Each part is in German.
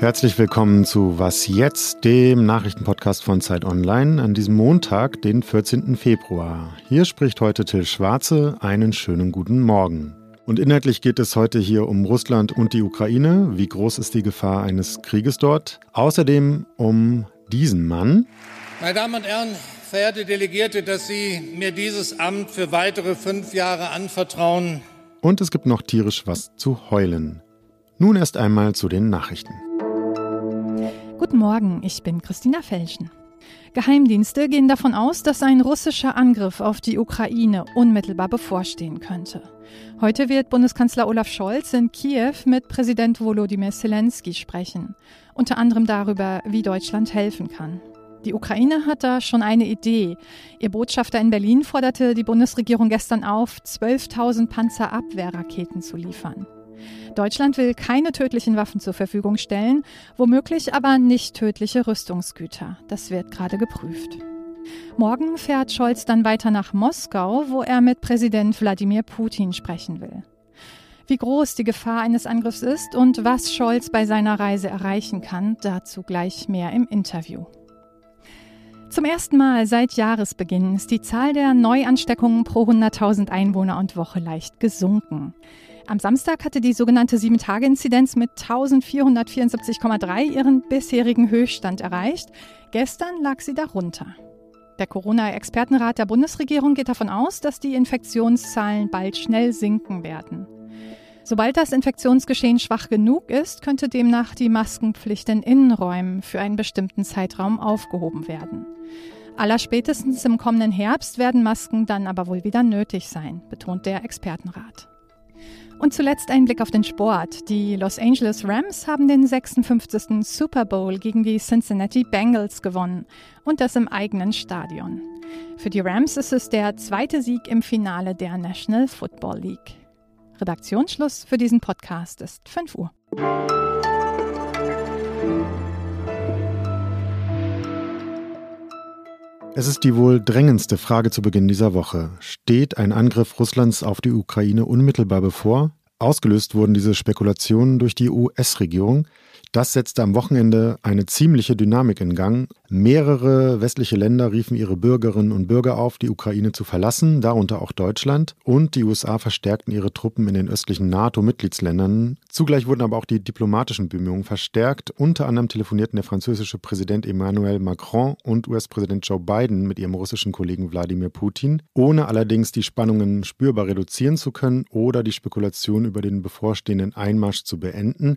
Herzlich willkommen zu Was jetzt, dem Nachrichtenpodcast von Zeit Online an diesem Montag, den 14. Februar. Hier spricht heute Till Schwarze. Einen schönen guten Morgen. Und inhaltlich geht es heute hier um Russland und die Ukraine. Wie groß ist die Gefahr eines Krieges dort? Außerdem um diesen Mann. Meine Damen und Herren, verehrte Delegierte, dass Sie mir dieses Amt für weitere fünf Jahre anvertrauen. Und es gibt noch tierisch was zu heulen. Nun erst einmal zu den Nachrichten. Guten Morgen, ich bin Christina Felschen. Geheimdienste gehen davon aus, dass ein russischer Angriff auf die Ukraine unmittelbar bevorstehen könnte. Heute wird Bundeskanzler Olaf Scholz in Kiew mit Präsident Volodymyr Zelensky sprechen, unter anderem darüber, wie Deutschland helfen kann. Die Ukraine hat da schon eine Idee. Ihr Botschafter in Berlin forderte die Bundesregierung gestern auf, 12.000 Panzerabwehrraketen zu liefern. Deutschland will keine tödlichen Waffen zur Verfügung stellen, womöglich aber nicht tödliche Rüstungsgüter. Das wird gerade geprüft. Morgen fährt Scholz dann weiter nach Moskau, wo er mit Präsident Wladimir Putin sprechen will. Wie groß die Gefahr eines Angriffs ist und was Scholz bei seiner Reise erreichen kann, dazu gleich mehr im Interview. Zum ersten Mal seit Jahresbeginn ist die Zahl der Neuansteckungen pro 100.000 Einwohner und Woche leicht gesunken. Am Samstag hatte die sogenannte 7-Tage-Inzidenz mit 1474,3 ihren bisherigen Höchststand erreicht. Gestern lag sie darunter. Der Corona-Expertenrat der Bundesregierung geht davon aus, dass die Infektionszahlen bald schnell sinken werden. Sobald das Infektionsgeschehen schwach genug ist, könnte demnach die Maskenpflicht in Innenräumen für einen bestimmten Zeitraum aufgehoben werden. Allerspätestens im kommenden Herbst werden Masken dann aber wohl wieder nötig sein, betont der Expertenrat. Und zuletzt ein Blick auf den Sport. Die Los Angeles Rams haben den 56. Super Bowl gegen die Cincinnati Bengals gewonnen und das im eigenen Stadion. Für die Rams ist es der zweite Sieg im Finale der National Football League. Redaktionsschluss für diesen Podcast ist 5 Uhr. Es ist die wohl drängendste Frage zu Beginn dieser Woche. Steht ein Angriff Russlands auf die Ukraine unmittelbar bevor? Ausgelöst wurden diese Spekulationen durch die US-Regierung, das setzte am Wochenende eine ziemliche Dynamik in Gang. Mehrere westliche Länder riefen ihre Bürgerinnen und Bürger auf, die Ukraine zu verlassen, darunter auch Deutschland. Und die USA verstärkten ihre Truppen in den östlichen NATO-Mitgliedsländern. Zugleich wurden aber auch die diplomatischen Bemühungen verstärkt. Unter anderem telefonierten der französische Präsident Emmanuel Macron und US-Präsident Joe Biden mit ihrem russischen Kollegen Wladimir Putin, ohne allerdings die Spannungen spürbar reduzieren zu können oder die Spekulation über den bevorstehenden Einmarsch zu beenden.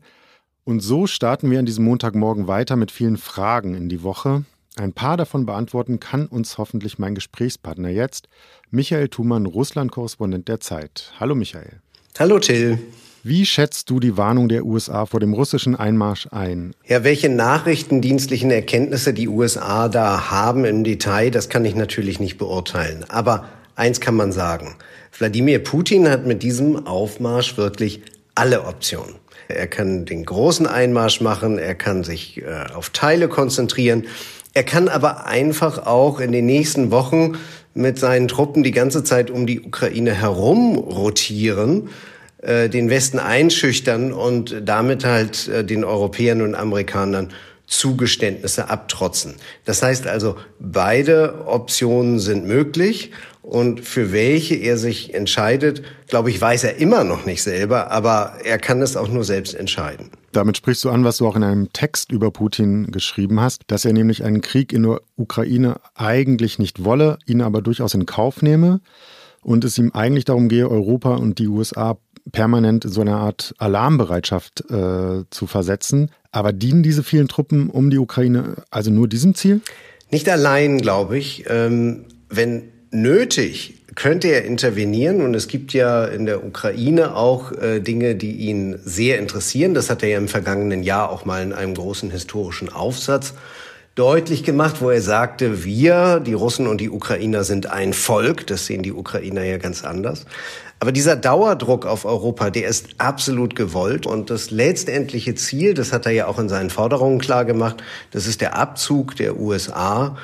Und so starten wir an diesem Montagmorgen weiter mit vielen Fragen in die Woche. Ein paar davon beantworten kann uns hoffentlich mein Gesprächspartner jetzt, Michael Thumann, Russland-Korrespondent der Zeit. Hallo Michael. Hallo Till. Wie schätzt du die Warnung der USA vor dem russischen Einmarsch ein? Ja, welche nachrichtendienstlichen Erkenntnisse die USA da haben im Detail, das kann ich natürlich nicht beurteilen. Aber eins kann man sagen. Wladimir Putin hat mit diesem Aufmarsch wirklich alle Optionen. Er kann den großen Einmarsch machen, er kann sich äh, auf Teile konzentrieren. Er kann aber einfach auch in den nächsten Wochen mit seinen Truppen die ganze Zeit um die Ukraine herum rotieren, äh, den Westen einschüchtern und damit halt äh, den Europäern und Amerikanern Zugeständnisse abtrotzen. Das heißt also, beide Optionen sind möglich und für welche er sich entscheidet, glaube ich, weiß er immer noch nicht selber, aber er kann es auch nur selbst entscheiden. Damit sprichst du an, was du auch in einem Text über Putin geschrieben hast, dass er nämlich einen Krieg in der Ukraine eigentlich nicht wolle, ihn aber durchaus in Kauf nehme und es ihm eigentlich darum gehe, Europa und die USA permanent in so eine Art Alarmbereitschaft äh, zu versetzen. Aber dienen diese vielen Truppen um die Ukraine also nur diesem Ziel? Nicht allein, glaube ich. Ähm, wenn nötig, könnte er intervenieren. Und es gibt ja in der Ukraine auch äh, Dinge, die ihn sehr interessieren. Das hat er ja im vergangenen Jahr auch mal in einem großen historischen Aufsatz deutlich gemacht, wo er sagte, wir, die Russen und die Ukrainer sind ein Volk. Das sehen die Ukrainer ja ganz anders. Aber dieser Dauerdruck auf Europa, der ist absolut gewollt. Und das letztendliche Ziel, das hat er ja auch in seinen Forderungen klar gemacht, das ist der Abzug der USA.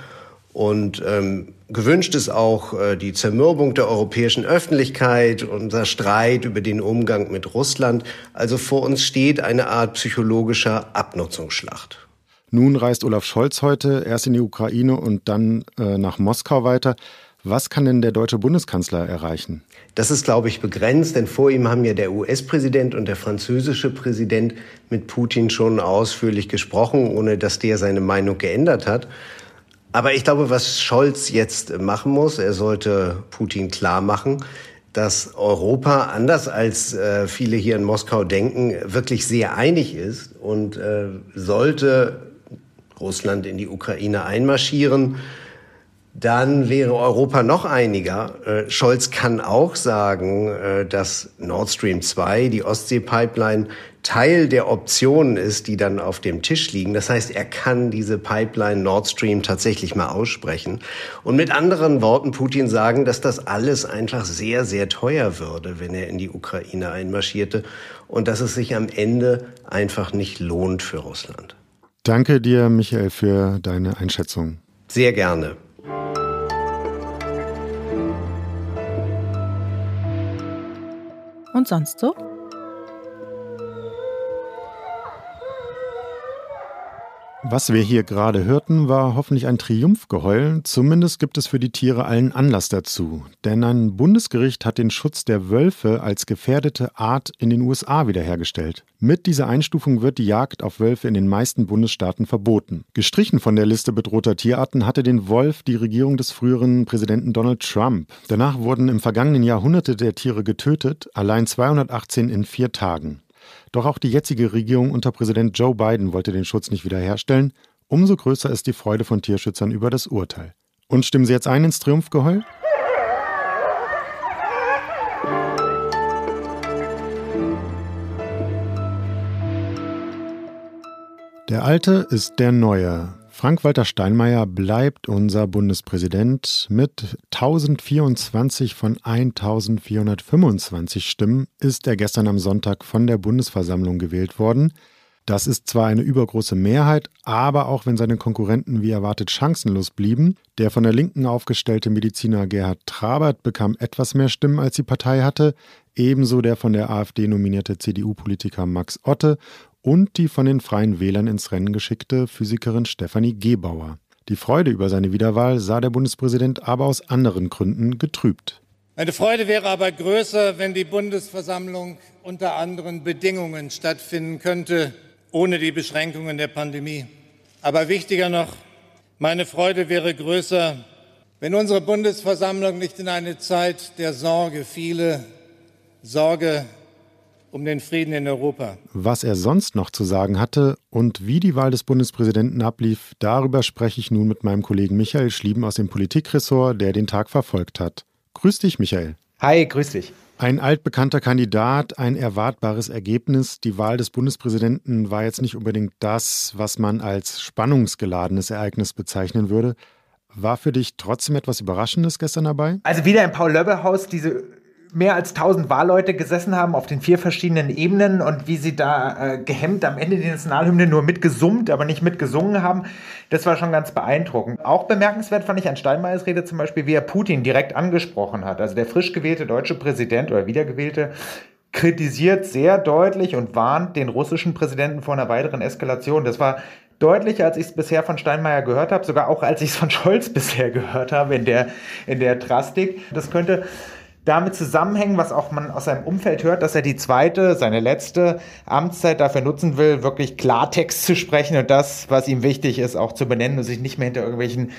Und ähm, Gewünscht ist auch äh, die Zermürbung der europäischen Öffentlichkeit, unser Streit über den Umgang mit Russland. Also vor uns steht eine Art psychologischer Abnutzungsschlacht. Nun reist Olaf Scholz heute erst in die Ukraine und dann äh, nach Moskau weiter. Was kann denn der deutsche Bundeskanzler erreichen? Das ist, glaube ich, begrenzt, denn vor ihm haben ja der US-Präsident und der französische Präsident mit Putin schon ausführlich gesprochen, ohne dass der seine Meinung geändert hat. Aber ich glaube, was Scholz jetzt machen muss, er sollte Putin klar machen, dass Europa, anders als äh, viele hier in Moskau denken, wirklich sehr einig ist und äh, sollte Russland in die Ukraine einmarschieren, dann wäre Europa noch einiger. Äh, Scholz kann auch sagen, äh, dass Nord Stream 2, die Ostsee-Pipeline, Teil der Optionen ist, die dann auf dem Tisch liegen. Das heißt, er kann diese Pipeline Nord Stream tatsächlich mal aussprechen. Und mit anderen Worten Putin sagen, dass das alles einfach sehr, sehr teuer würde, wenn er in die Ukraine einmarschierte und dass es sich am Ende einfach nicht lohnt für Russland. Danke dir, Michael, für deine Einschätzung. Sehr gerne. Und sonst so? Was wir hier gerade hörten, war hoffentlich ein Triumphgeheul. Zumindest gibt es für die Tiere allen Anlass dazu. Denn ein Bundesgericht hat den Schutz der Wölfe als gefährdete Art in den USA wiederhergestellt. Mit dieser Einstufung wird die Jagd auf Wölfe in den meisten Bundesstaaten verboten. Gestrichen von der Liste bedrohter Tierarten hatte den Wolf die Regierung des früheren Präsidenten Donald Trump. Danach wurden im vergangenen Jahr Hunderte der Tiere getötet, allein 218 in vier Tagen. Doch auch die jetzige Regierung unter Präsident Joe Biden wollte den Schutz nicht wiederherstellen. Umso größer ist die Freude von Tierschützern über das Urteil. Und stimmen Sie jetzt ein ins Triumphgeheul? Der Alte ist der Neue. Frank-Walter Steinmeier bleibt unser Bundespräsident. Mit 1024 von 1425 Stimmen ist er gestern am Sonntag von der Bundesversammlung gewählt worden. Das ist zwar eine übergroße Mehrheit, aber auch wenn seine Konkurrenten wie erwartet chancenlos blieben, der von der Linken aufgestellte Mediziner Gerhard Trabert bekam etwas mehr Stimmen, als die Partei hatte, ebenso der von der AfD nominierte CDU-Politiker Max Otte und die von den Freien Wählern ins Rennen geschickte Physikerin Stefanie Gebauer. Die Freude über seine Wiederwahl sah der Bundespräsident aber aus anderen Gründen getrübt. Meine Freude wäre aber größer, wenn die Bundesversammlung unter anderen Bedingungen stattfinden könnte, ohne die Beschränkungen der Pandemie. Aber wichtiger noch, meine Freude wäre größer, wenn unsere Bundesversammlung nicht in eine Zeit der Sorge fiele, Sorge um den Frieden in Europa. Was er sonst noch zu sagen hatte und wie die Wahl des Bundespräsidenten ablief, darüber spreche ich nun mit meinem Kollegen Michael Schlieben aus dem Politikressort, der den Tag verfolgt hat. Grüß dich, Michael. Hi, grüß dich. Ein altbekannter Kandidat, ein erwartbares Ergebnis. Die Wahl des Bundespräsidenten war jetzt nicht unbedingt das, was man als spannungsgeladenes Ereignis bezeichnen würde. War für dich trotzdem etwas Überraschendes gestern dabei? Also wieder im Paul-Löbbe-Haus diese mehr als 1000 Wahlleute gesessen haben auf den vier verschiedenen Ebenen und wie sie da äh, gehemmt am Ende die Nationalhymne nur mitgesummt, aber nicht mitgesungen haben, das war schon ganz beeindruckend. Auch bemerkenswert fand ich an Steinmeiers Rede zum Beispiel, wie er Putin direkt angesprochen hat. Also der frisch gewählte deutsche Präsident oder wiedergewählte kritisiert sehr deutlich und warnt den russischen Präsidenten vor einer weiteren Eskalation. Das war deutlicher, als ich es bisher von Steinmeier gehört habe, sogar auch als ich es von Scholz bisher gehört habe in der, in der Drastik. Das könnte damit zusammenhängen, was auch man aus seinem Umfeld hört, dass er die zweite, seine letzte Amtszeit dafür nutzen will, wirklich Klartext zu sprechen und das, was ihm wichtig ist, auch zu benennen und sich nicht mehr hinter irgendwelchen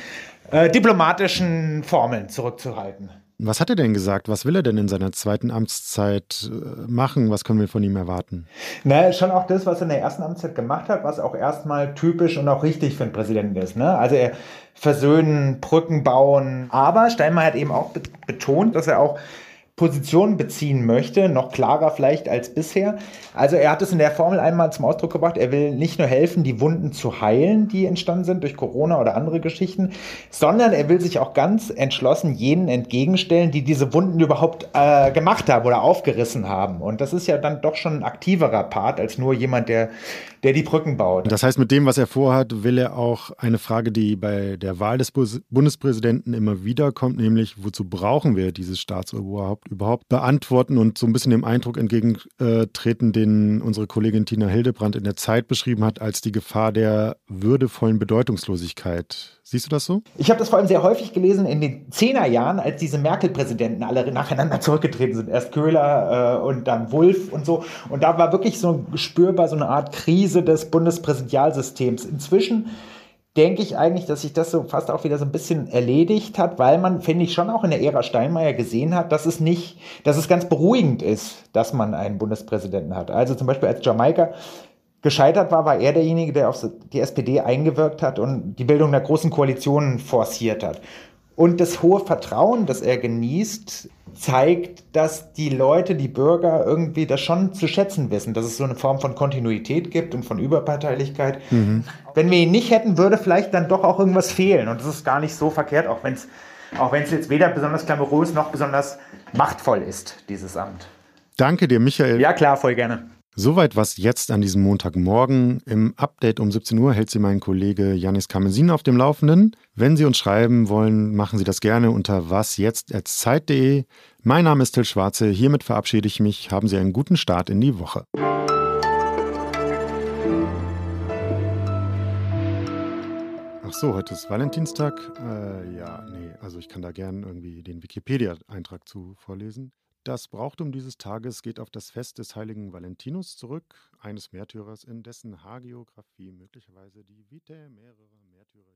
äh, diplomatischen Formeln zurückzuhalten. Was hat er denn gesagt? Was will er denn in seiner zweiten Amtszeit äh, machen? Was können wir von ihm erwarten? Na, schon auch das, was er in der ersten Amtszeit gemacht hat, was auch erstmal typisch und auch richtig für einen Präsidenten ist. Ne? Also er versöhnen, Brücken bauen. Aber Steinmeier hat eben auch betont, dass er auch Position beziehen möchte, noch klarer vielleicht als bisher. Also er hat es in der Formel einmal zum Ausdruck gebracht, er will nicht nur helfen, die Wunden zu heilen, die entstanden sind durch Corona oder andere Geschichten, sondern er will sich auch ganz entschlossen jenen entgegenstellen, die diese Wunden überhaupt äh, gemacht haben oder aufgerissen haben. Und das ist ja dann doch schon ein aktiverer Part als nur jemand, der der die Brücken baut. Das heißt, mit dem, was er vorhat, will er auch eine Frage, die bei der Wahl des Bundespräsidenten immer wieder kommt, nämlich wozu brauchen wir dieses Staatsoberhaupt überhaupt, beantworten und so ein bisschen dem Eindruck entgegentreten, den unsere Kollegin Tina Hildebrand in der Zeit beschrieben hat, als die Gefahr der würdevollen Bedeutungslosigkeit. Siehst du das so? Ich habe das vor allem sehr häufig gelesen in den Zehnerjahren, als diese Merkel-Präsidenten alle nacheinander zurückgetreten sind. Erst Köhler äh, und dann Wulff und so. Und da war wirklich so spürbar so eine Art Krise des Bundespräsidialsystems. Inzwischen denke ich eigentlich, dass sich das so fast auch wieder so ein bisschen erledigt hat, weil man, finde ich, schon auch in der Ära Steinmeier gesehen hat, dass es nicht, dass es ganz beruhigend ist, dass man einen Bundespräsidenten hat. Also zum Beispiel als Jamaika gescheitert war, war er derjenige, der auf die SPD eingewirkt hat und die Bildung der großen Koalitionen forciert hat. Und das hohe Vertrauen, das er genießt, zeigt, dass die Leute, die Bürger irgendwie das schon zu schätzen wissen, dass es so eine Form von Kontinuität gibt und von Überparteilichkeit. Mhm. Wenn wir ihn nicht hätten, würde vielleicht dann doch auch irgendwas fehlen. Und das ist gar nicht so verkehrt, auch wenn es auch jetzt weder besonders glamourös noch besonders machtvoll ist, dieses Amt. Danke dir, Michael. Ja, klar, voll gerne. Soweit was jetzt an diesem Montagmorgen. Im Update um 17 Uhr hält Sie mein Kollege Janis Kamesin auf dem Laufenden. Wenn Sie uns schreiben wollen, machen Sie das gerne unter wasjetzt.zeit.de. Mein Name ist Till Schwarze. Hiermit verabschiede ich mich. Haben Sie einen guten Start in die Woche. Ach so, heute ist Valentinstag. Äh, ja, nee, also ich kann da gerne irgendwie den Wikipedia-Eintrag zu vorlesen. Das Brauchtum dieses Tages geht auf das Fest des heiligen Valentinus zurück, eines Märtyrers, in dessen Hagiografie möglicherweise die Vitae mehrerer Märtyrer